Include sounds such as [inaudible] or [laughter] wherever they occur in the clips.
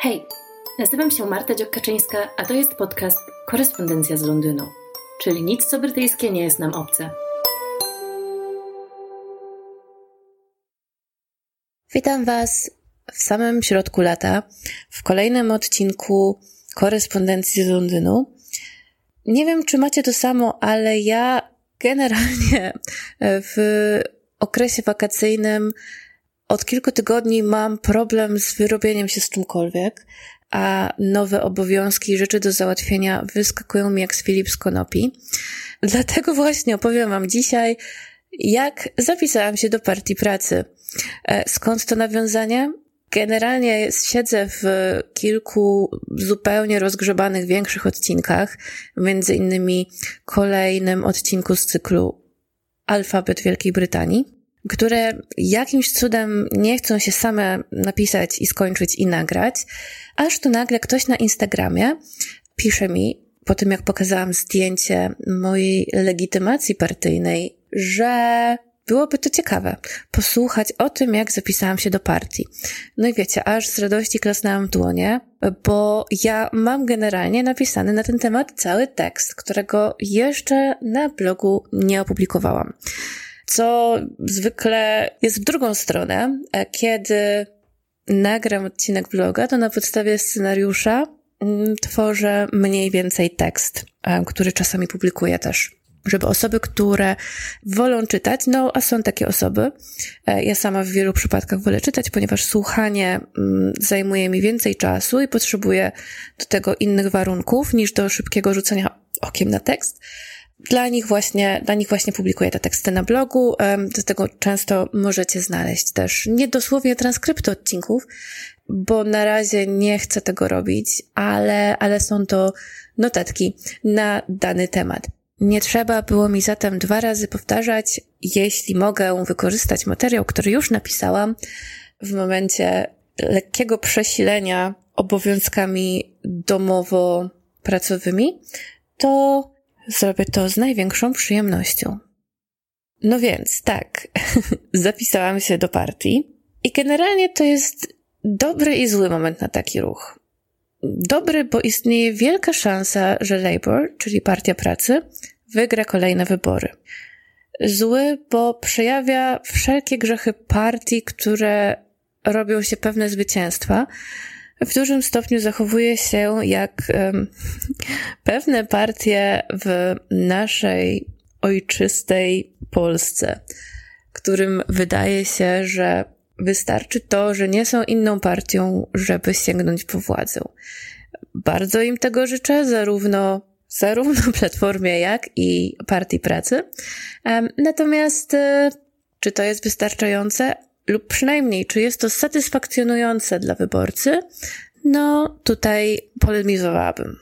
Hej, nazywam się Marta Dziokaczyńska, a to jest podcast Korespondencja z Londynu, czyli nic co brytyjskie nie jest nam obce. Witam Was w samym środku lata, w kolejnym odcinku Korespondencji z Londynu. Nie wiem, czy macie to samo, ale ja generalnie w okresie wakacyjnym od kilku tygodni mam problem z wyrobieniem się z czymkolwiek, a nowe obowiązki i rzeczy do załatwienia wyskakują mi jak z Filip z konopi. Dlatego właśnie opowiem Wam dzisiaj, jak zapisałam się do partii pracy. E, skąd to nawiązanie? Generalnie siedzę w kilku zupełnie rozgrzebanych większych odcinkach, między innymi kolejnym odcinku z cyklu Alfabet Wielkiej Brytanii które jakimś cudem nie chcą się same napisać i skończyć i nagrać, aż tu nagle ktoś na Instagramie pisze mi, po tym jak pokazałam zdjęcie mojej legitymacji partyjnej, że byłoby to ciekawe posłuchać o tym, jak zapisałam się do partii. No i wiecie, aż z radości klasnęłam dłonie, bo ja mam generalnie napisany na ten temat cały tekst, którego jeszcze na blogu nie opublikowałam co zwykle jest w drugą stronę. E, kiedy nagram odcinek bloga, to na podstawie scenariusza mm, tworzę mniej więcej tekst, e, który czasami publikuję też. Żeby osoby, które wolą czytać, no a są takie osoby, e, ja sama w wielu przypadkach wolę czytać, ponieważ słuchanie mm, zajmuje mi więcej czasu i potrzebuję do tego innych warunków niż do szybkiego rzucenia okiem na tekst dla nich właśnie, dla nich właśnie publikuję te teksty na blogu, do tego często możecie znaleźć też nie dosłownie transkrypty odcinków, bo na razie nie chcę tego robić, ale, ale są to notatki na dany temat. Nie trzeba było mi zatem dwa razy powtarzać, jeśli mogę wykorzystać materiał, który już napisałam w momencie lekkiego przesilenia obowiązkami domowo-pracowymi, to Zrobię to z największą przyjemnością. No więc, tak, [laughs] zapisałam się do partii i generalnie to jest dobry i zły moment na taki ruch. Dobry, bo istnieje wielka szansa, że Labour, czyli Partia Pracy, wygra kolejne wybory. Zły, bo przejawia wszelkie grzechy partii, które robią się pewne zwycięstwa, w dużym stopniu zachowuje się jak pewne partie w naszej ojczystej Polsce, którym wydaje się, że wystarczy to, że nie są inną partią, żeby sięgnąć po władzę. Bardzo im tego życzę, zarówno, zarówno Platformie, jak i Partii Pracy. Natomiast, e, czy to jest wystarczające? Lub przynajmniej czy jest to satysfakcjonujące dla wyborcy, no tutaj polemizowałabym.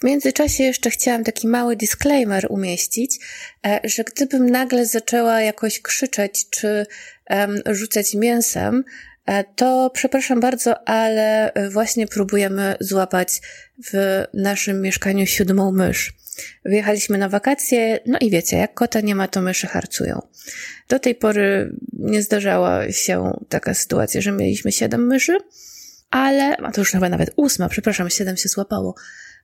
W międzyczasie jeszcze chciałam taki mały disclaimer umieścić, e, że gdybym nagle zaczęła jakoś krzyczeć czy um, rzucać mięsem, to przepraszam bardzo, ale właśnie próbujemy złapać w naszym mieszkaniu siódmą mysz. Wyjechaliśmy na wakacje, no i wiecie, jak kota nie ma, to myszy harcują. Do tej pory nie zdarzała się taka sytuacja, że mieliśmy siedem myszy, ale, a to już chyba nawet ósma, przepraszam, siedem się złapało.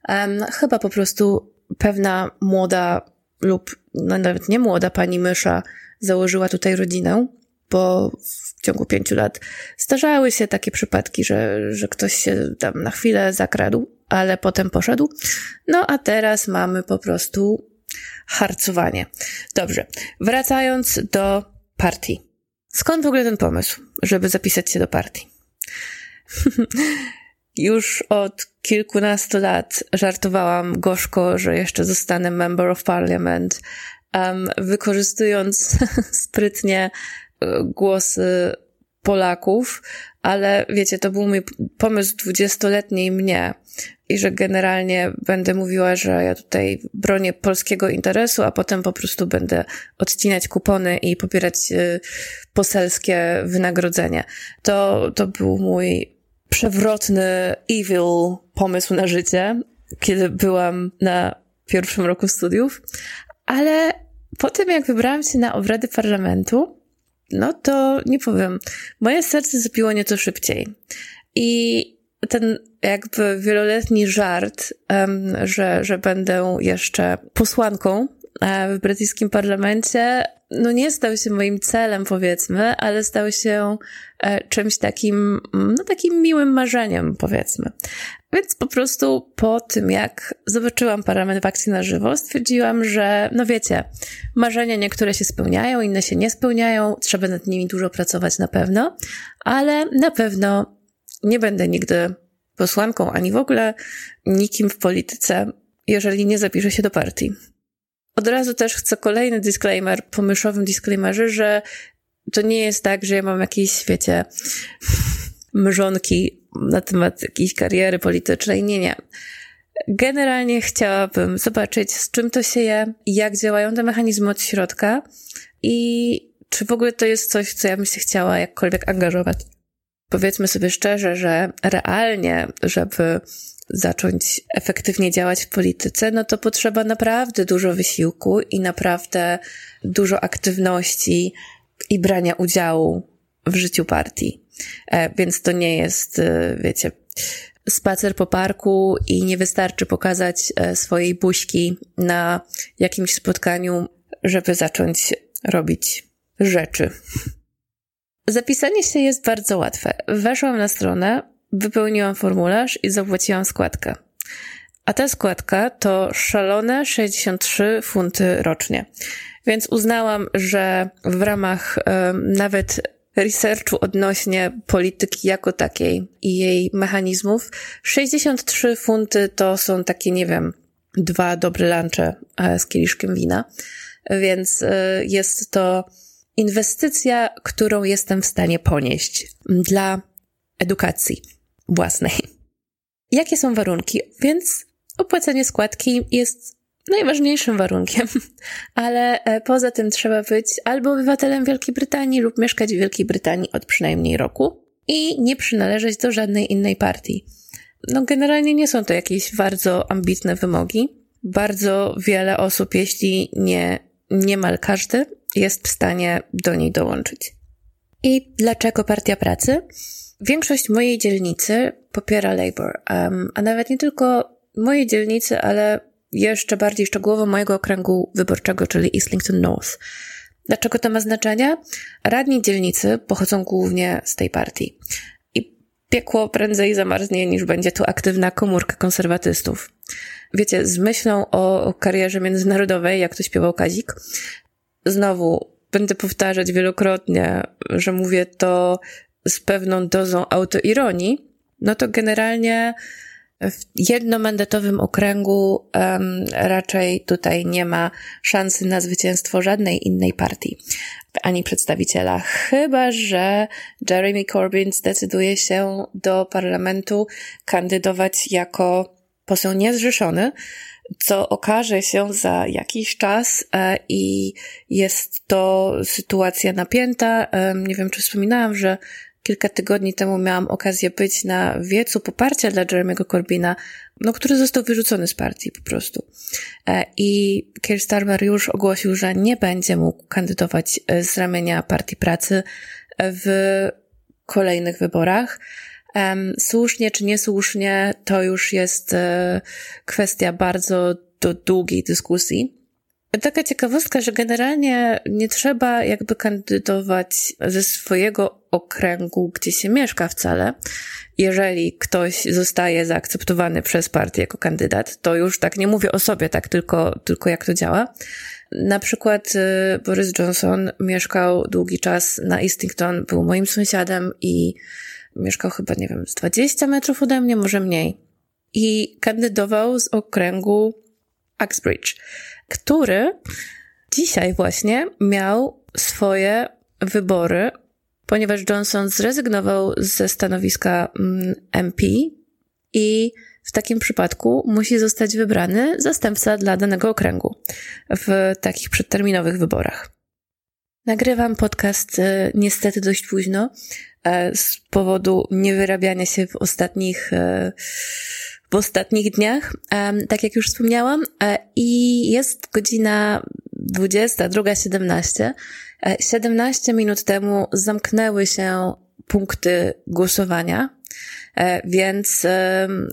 Um, chyba po prostu pewna młoda lub no nawet nie młoda pani mysza założyła tutaj rodzinę, bo w ciągu pięciu lat zdarzały się takie przypadki, że, że ktoś się tam na chwilę zakradł, ale potem poszedł. No a teraz mamy po prostu harcowanie. Dobrze, wracając do partii. Skąd w ogóle ten pomysł, żeby zapisać się do partii? [laughs] Już od kilkunastu lat żartowałam gorzko, że jeszcze zostanę Member of Parliament, um, wykorzystując [laughs] sprytnie głosy Polaków, ale wiecie, to był mój pomysł dwudziestoletniej mnie i że generalnie będę mówiła, że ja tutaj bronię polskiego interesu, a potem po prostu będę odcinać kupony i popierać y, poselskie wynagrodzenie. To, to był mój przewrotny, evil pomysł na życie, kiedy byłam na pierwszym roku studiów, ale po tym jak wybrałam się na obrady parlamentu, no to nie powiem, moje serce zapiło nieco szybciej. I ten jakby wieloletni żart, że, że będę jeszcze posłanką w brytyjskim parlamencie, no nie stał się moim celem, powiedzmy, ale stał się e, czymś takim, no takim miłym marzeniem, powiedzmy. Więc po prostu po tym, jak zobaczyłam parlament w akcji na żywo, stwierdziłam, że no wiecie, marzenia niektóre się spełniają, inne się nie spełniają, trzeba nad nimi dużo pracować na pewno, ale na pewno nie będę nigdy posłanką, ani w ogóle nikim w polityce, jeżeli nie zapiszę się do partii. Od razu też chcę kolejny disclaimer, pomyszowym disclaimerze, że to nie jest tak, że ja mam jakieś, wiecie, mrzonki na temat jakiejś kariery politycznej. Nie, nie. Generalnie chciałabym zobaczyć, z czym to się je, jak działają te mechanizmy od środka i czy w ogóle to jest coś, co ja bym się chciała jakkolwiek angażować. Powiedzmy sobie szczerze, że realnie, żeby zacząć efektywnie działać w polityce, no to potrzeba naprawdę dużo wysiłku i naprawdę dużo aktywności i brania udziału w życiu partii. E, więc to nie jest, e, wiecie, spacer po parku i nie wystarczy pokazać e, swojej buźki na jakimś spotkaniu, żeby zacząć robić rzeczy. [laughs] Zapisanie się jest bardzo łatwe. Weszłam na stronę, wypełniłam formularz i zapłaciłam składkę. A ta składka to szalone 63 funty rocznie. Więc uznałam, że w ramach nawet researchu odnośnie polityki jako takiej i jej mechanizmów, 63 funty to są takie, nie wiem, dwa dobre lunche e, z kieliszkiem wina. Więc e, jest to inwestycja, którą jestem w stanie ponieść dla edukacji własnej. Jakie są warunki? Więc opłacenie składki jest najważniejszym warunkiem, [laughs] ale e, poza tym trzeba być albo obywatelem Wielkiej Brytanii lub mieszkać w Wielkiej Brytanii od przynajmniej roku i nie przynależeć do żadnej innej partii. No, generalnie nie są to jakieś bardzo ambitne wymogi. Bardzo wiele osób, jeśli nie niemal każdy, jest w stanie do niej dołączyć. I dlaczego Partia Pracy? Większość mojej dzielnicy popiera Labour, um, a nawet nie tylko mojej dzielnicy, ale jeszcze bardziej szczegółowo mojego okręgu wyborczego, czyli Islington North. Dlaczego to ma znaczenie? Radni dzielnicy pochodzą głównie z tej partii. I piekło prędzej zamarznie niż będzie tu aktywna komórka konserwatystów. Wiecie, z myślą o karierze międzynarodowej, jak to śpiewał Kazik, znowu będę powtarzać wielokrotnie, że mówię to z pewną dozą autoironii, no to generalnie w jednomandatowym okręgu um, raczej tutaj nie ma szansy na zwycięstwo żadnej innej partii ani przedstawiciela, chyba że Jeremy Corbyn zdecyduje się do parlamentu kandydować jako poseł niezrzeszony, co okaże się za jakiś czas e, i jest to sytuacja napięta. Nie wiem, czy wspominałam, że Kilka tygodni temu miałam okazję być na wiecu poparcia dla Jeremy'ego Corbyna, no, który został wyrzucony z partii po prostu. E, I Keir Starmer już ogłosił, że nie będzie mógł kandydować e, z ramienia Partii Pracy w kolejnych wyborach. Słusznie czy niesłusznie, to już jest e, kwestia bardzo do długiej dyskusji. Taka ciekawostka, że generalnie nie trzeba jakby kandydować ze swojego okręgu, gdzie się mieszka wcale. Jeżeli ktoś zostaje zaakceptowany przez partię jako kandydat, to już tak nie mówię o sobie, tak tylko, tylko jak to działa. Na przykład y, Boris Johnson mieszkał długi czas na Eastington, był moim sąsiadem i mieszkał chyba, nie wiem, z 20 metrów ode mnie, może mniej. I kandydował z okręgu Uxbridge który dzisiaj właśnie miał swoje wybory, ponieważ Johnson zrezygnował ze stanowiska MP mm, i w takim przypadku musi zostać wybrany zastępca dla danego okręgu w takich przedterminowych wyborach. Nagrywam podcast e, niestety dość późno z powodu niewyrabiania się w ostatnich e, w ostatnich dniach, tak jak już wspomniałam, e, i jest godzina 22.17. 17 e, minut temu zamknęły się punkty głosowania E, więc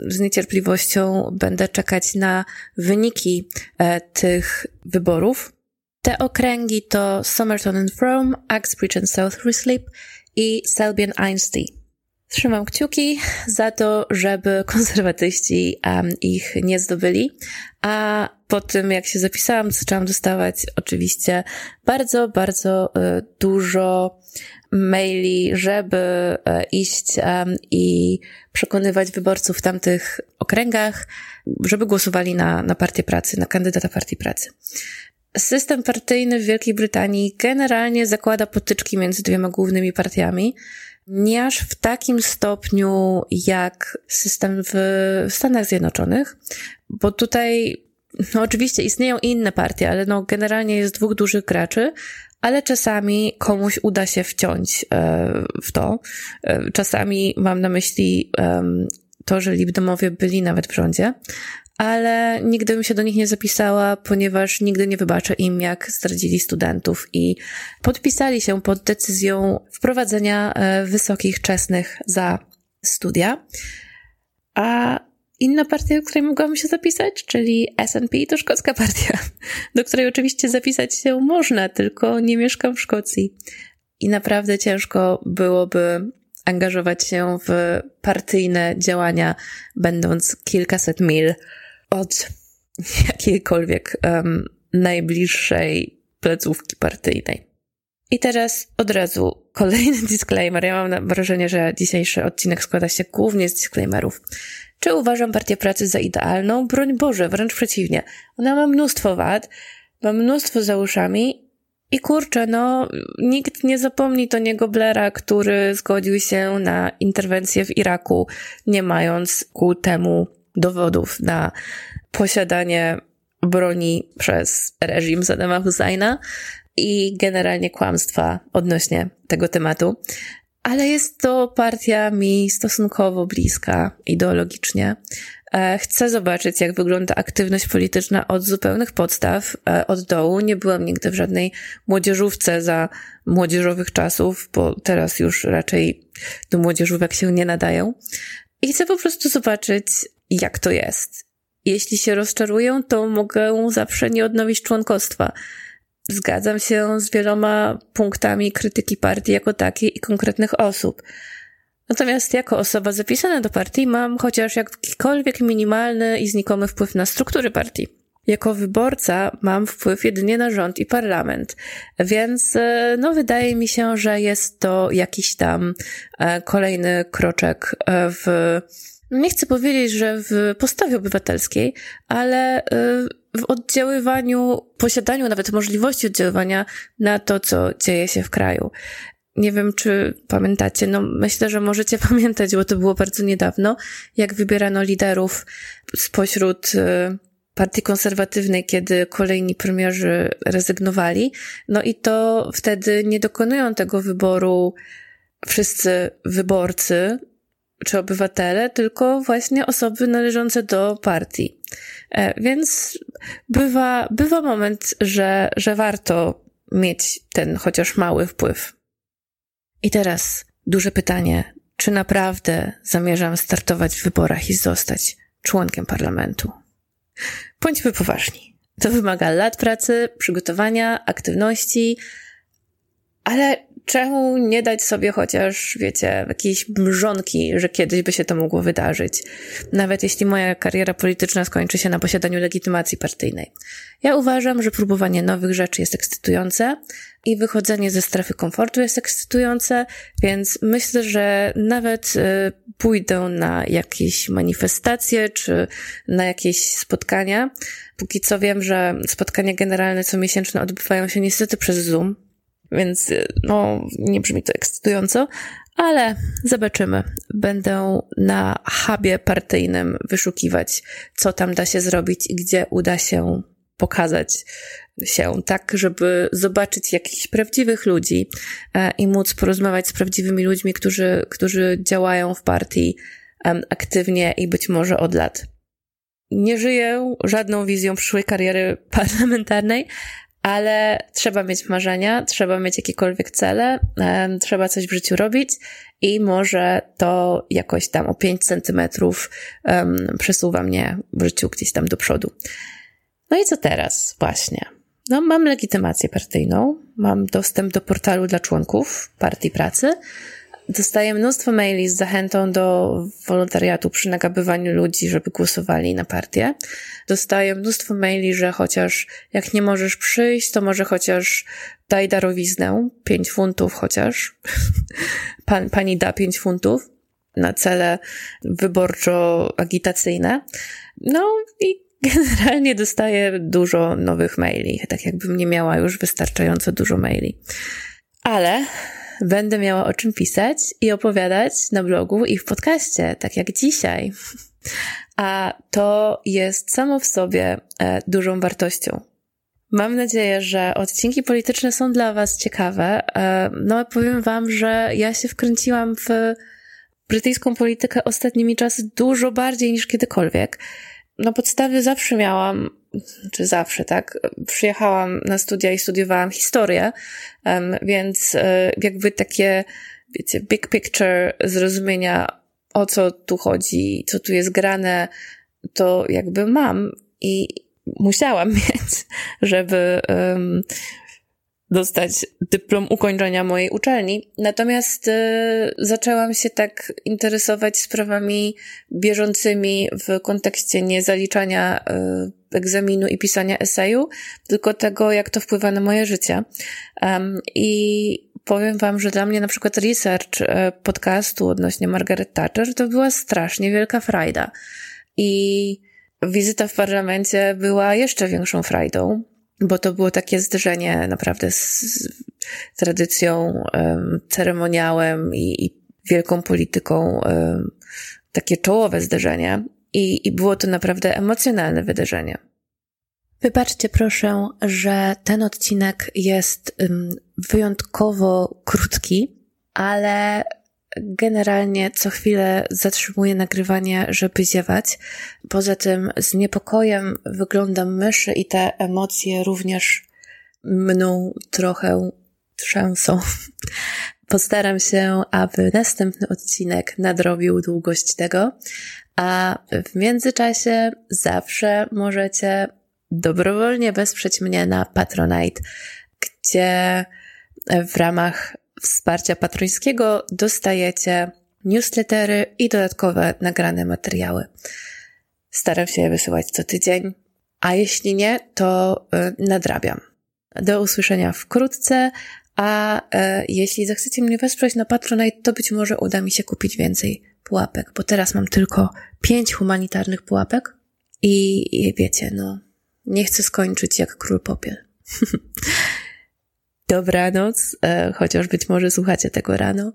z niecierpliwością będę czekać na wyniki e, tych wyborów. Te okręgi to Somerton and Frome, Uxbridge and South Ruislip i Selby and Ainsty. Trzymam kciuki za to, żeby konserwatyści um, ich nie zdobyli, a po tym jak się zapisałam, zaczęłam dostawać oczywiście bardzo, bardzo y, dużo maili, żeby y, iść um, i przekonywać wyborców w tamtych okręgach, żeby głosowali na, na partię pracy, na kandydata partii pracy. System partyjny w Wielkiej Brytanii generalnie zakłada potyczki między dwiema głównymi partiami, nie aż w takim stopniu jak system w Stanach Zjednoczonych, bo tutaj no oczywiście istnieją inne partie, ale no generalnie jest dwóch dużych graczy, ale czasami komuś uda się wciąć e, w to. E, czasami mam na myśli to, że Libdemowie byli nawet w rządzie, ale nigdy bym się do nich nie zapisała, ponieważ nigdy nie wybaczę im, jak zdradzili studentów i podpisali się pod decyzją wprowadzenia e, wysokich czesnych za studia. A inna partia, do której mogłabym się zapisać, czyli SNP, to szkocka partia, [laughs] do której oczywiście zapisać się można, tylko nie mieszkam w Szkocji. I naprawdę ciężko byłoby angażować się w partyjne działania, będąc kilkaset mil od [laughs] jakiejkolwiek um, najbliższej placówki partyjnej. I teraz od razu kolejny [laughs] disclaimer. Ja mam wrażenie, że dzisiejszy odcinek składa się głównie z disclaimerów. Czy uważam partię pracy za idealną? Broń Boże, wręcz przeciwnie. Ona ma mnóstwo wad, ma mnóstwo za uszami i kurczę, no, nikt nie zapomni to niego Blaira, który zgodził się na interwencję w Iraku, nie mając ku temu dowodów na posiadanie broni przez reżim Saddama Husseina i generalnie kłamstwa odnośnie tego tematu. Ale jest to partia mi stosunkowo bliska ideologicznie. E, chcę zobaczyć, jak wygląda aktywność polityczna od zupełnych podstaw, e, od dołu. Nie byłam nigdy w żadnej młodzieżówce za młodzieżowych czasów, bo teraz już raczej do młodzieżówek się nie nadają. I chcę po prostu zobaczyć, jak to jest. Jeśli się rozczaruję, to mogę zawsze nie odnowić członkostwa. Zgadzam się z wieloma punktami krytyki partii jako takiej i konkretnych osób. Natomiast jako osoba zapisana do partii mam chociaż jakikolwiek minimalny i znikomy wpływ na struktury partii. Jako wyborca mam wpływ jedynie na rząd i parlament, więc e, no wydaje mi się, że jest to jakiś tam e, kolejny kroczek e, w nie chcę powiedzieć, że w postawie obywatelskiej, ale y, w oddziaływaniu, posiadaniu nawet możliwości oddziaływania na to, co dzieje się w kraju. Nie wiem, czy pamiętacie, no myślę, że możecie [laughs] pamiętać, bo to było bardzo niedawno, jak wybierano liderów spośród y, partii konserwatywnej, kiedy kolejni premierzy rezygnowali. No i to wtedy nie dokonują tego wyboru wszyscy wyborcy, czy obywatele, tylko właśnie osoby należące do partii. E, więc bywa, bywa moment, że, że warto mieć ten chociaż mały wpływ. I teraz duże pytanie, czy naprawdę zamierzam startować w wyborach i zostać członkiem parlamentu? Bądźmy poważni. To wymaga lat pracy, przygotowania, aktywności, ale czemu nie dać sobie chociaż, wiecie, jakiejś mrzonki, że kiedyś by się to mogło wydarzyć, nawet jeśli moja kariera polityczna skończy się na posiadaniu legitymacji partyjnej. Ja uważam, że próbowanie nowych rzeczy jest ekscytujące i wychodzenie ze strefy komfortu jest ekscytujące, więc myślę, że nawet y, pójdę na jakieś manifestacje czy na jakieś spotkania. Póki co wiem, że spotkania generalne co miesięczne odbywają się niestety przez Zoom, więc y, no, nie brzmi to ekscytująco, ale zobaczymy. Będę na hubie partyjnym wyszukiwać, co tam da się zrobić i gdzie uda się pokazać się, tak, żeby zobaczyć jakichś prawdziwych ludzi e, i móc porozmawiać z prawdziwymi ludźmi, którzy, którzy działają w partii aktywnie i być może od lat. Nie żyję żadną wizją przyszłej kariery [laughs] parlamentarnej, ale trzeba mieć marzenia, trzeba mieć jakiekolwiek cele, trzeba coś w życiu robić i może to jakoś tam o 5 centymetrów um, przesuwa mnie w życiu gdzieś tam do przodu. No i co teraz właśnie? No, mam legitymację partyjną, mam dostęp do portalu dla członków partii pracy, dostaję mnóstwo maili z zachętą do wolontariatu przy nagabywaniu ludzi, żeby głosowali na partię. Dostaję mnóstwo maili, że chociaż jak nie możesz przyjść, to może chociaż daj darowiznę, 5 funtów chociaż. [laughs] Pan, pani da 5 funtów na cele wyborczo-agitacyjne. No i [laughs] generalnie dostaję dużo nowych maili, tak jakbym nie miała już wystarczająco dużo maili. Ale będę miała o czym pisać i opowiadać na blogu i w podcaście, tak jak dzisiaj. A to jest samo w sobie e, dużą wartością. Mam nadzieję, że odcinki polityczne są dla Was ciekawe. E, no, powiem Wam, że ja się wkręciłam w brytyjską politykę ostatnimi czasy dużo bardziej niż kiedykolwiek. Na podstawie zawsze miałam, czy zawsze, tak, przyjechałam na studia i studiowałam historię, więc e, jakby takie, wiecie, big picture zrozumienia, o co tu chodzi, co tu jest grane, to jakby mam i musiałam [laughs] mieć, żeby dostać dyplom ukończenia mojej uczelni. Natomiast y, zaczęłam się tak interesować sprawami bieżącymi w kontekście nie zaliczania y, egzaminu i pisania eseju, tylko tego, jak to wpływa na moje życie. Um, I powiem Wam, że dla mnie na przykład research y, podcastu odnośnie Margaret Thatcher to była strasznie wielka frajda. I wizyta w parlamencie była jeszcze większą frajdą, bo to było takie zderzenie naprawdę z tradycją, ceremoniałem i, i wielką polityką, takie czołowe zderzenie. I, I było to naprawdę emocjonalne wydarzenie. Wybaczcie proszę, że ten odcinek jest wyjątkowo krótki, ale generalnie co chwilę zatrzymuję nagrywanie, żeby ziewać. Poza tym z niepokojem wyglądam myszy i te emocje również mną trochę trzęsą. [laughs] Postaram się, aby następny odcinek nadrobił długość tego, a w międzyczasie zawsze możecie dobrowolnie wesprzeć mnie na Patronite, gdzie w ramach wsparcia patrońskiego dostajecie newslettery i dodatkowe nagrane materiały. Staram się je wysyłać co tydzień, a jeśli nie, to y, nadrabiam. Do usłyszenia wkrótce, a y, jeśli zechcecie mnie wesprzeć na Patronite, to być może uda mi się kupić więcej pułapek, bo teraz mam tylko pięć humanitarnych pułapek i, i wiecie, no, nie chcę skończyć jak król popiel. [laughs] dobranoc, e, chociaż być może słuchacie tego rano.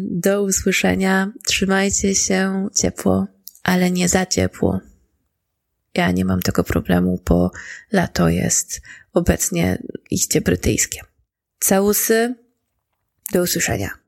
Do usłyszenia. Trzymajcie się ciepło, ale nie za ciepło. Ja nie mam tego problemu, bo lato jest obecnie iście brytyjskie. Całusy. Do usłyszenia.